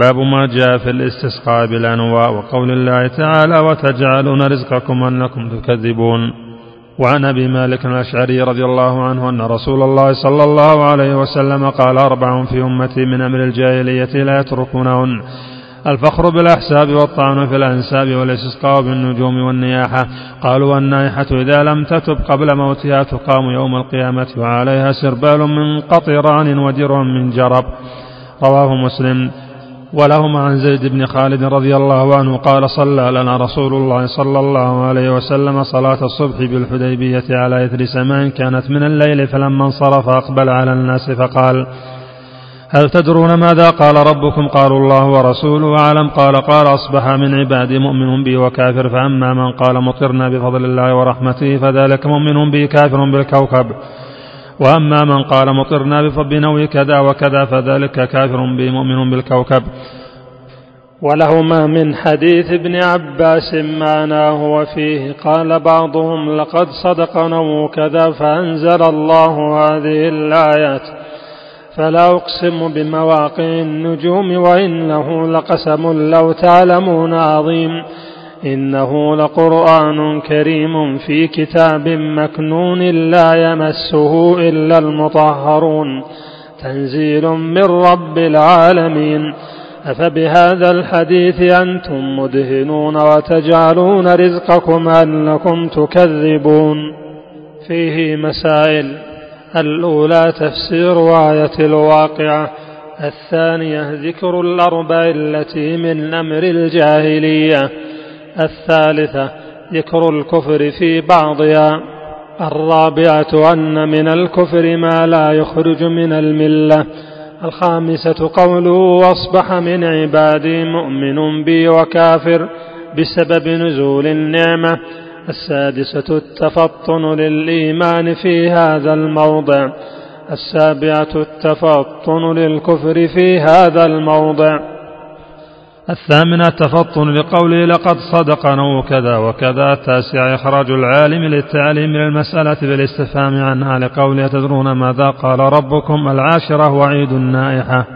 باب ما جاء في الاستسقاء بالأنواء وقول الله تعالى وتجعلون رزقكم أنكم تكذبون. وعن أبي مالك الأشعري رضي الله عنه أن رسول الله صلى الله عليه وسلم قال أربع في امتي من أمر الجاهلية لا يتركونهن الفخر بالأحساب والطعن في الأنساب والاستسقاء بالنجوم والنياحة. قالوا النائحة إذا لم تتب قبل موتها تقام يوم القيامة وعليها سربال من قطران ودرع من جرب. رواه مسلم. ولهما عن زيد بن خالد رضي الله عنه قال صلى لنا رسول الله صلى الله عليه وسلم صلاة الصبح بالحديبية على إثر سماء كانت من الليل فلما انصرف أقبل على الناس فقال هل تدرون ماذا قال ربكم؟ قالوا الله ورسوله أعلم. قال قال أصبح من عبادي مؤمن بي وكافر فأما من قال مطرنا بفضل الله ورحمته فذلك مؤمن بي كافر بالكوكب. وأما من قال مطرنا بنوي كذا وكذا فذلك كافر بي مؤمن بالكوكب. ولهما من حديث ابن عباس معناه وفيه قال بعضهم لقد صدق نو كذا فأنزل الله هذه الآيات. فلا أقسم بمواقع النجوم وإنه لقسم لو تعلمون عظيم. إنه لقرآن كريم في كتاب مكنون لا يمسه إلا المطهرون تنزيل من رب العالمين. أفبهذا الحديث أنتم مدهنون وتجعلون رزقكم أنكم تكذبون. فيه مسائل الأولى تفسير آية الواقعة الثانية ذكر الأربع التي من أمر الجاهلية. الثالثة ذكر الكفر في بعضها. الرابعة أن من الكفر ما لا يخرج من الملة. الخامسة قوله واصبح من عبادي مؤمن بي وكافر بسبب نزول النعمة. السادسة التفطن للإيمان في هذا الموضع. السابعة التفطن للكفر في هذا الموضع. الثامنة التفطن لقوله لقد صدقنا كذا وكذا. التاسع إخراج العالم للتعليم للمسألة بالاستفهام عنها لقوله تدرون ماذا قال ربكم؟ العاشرة وعيد النائحة.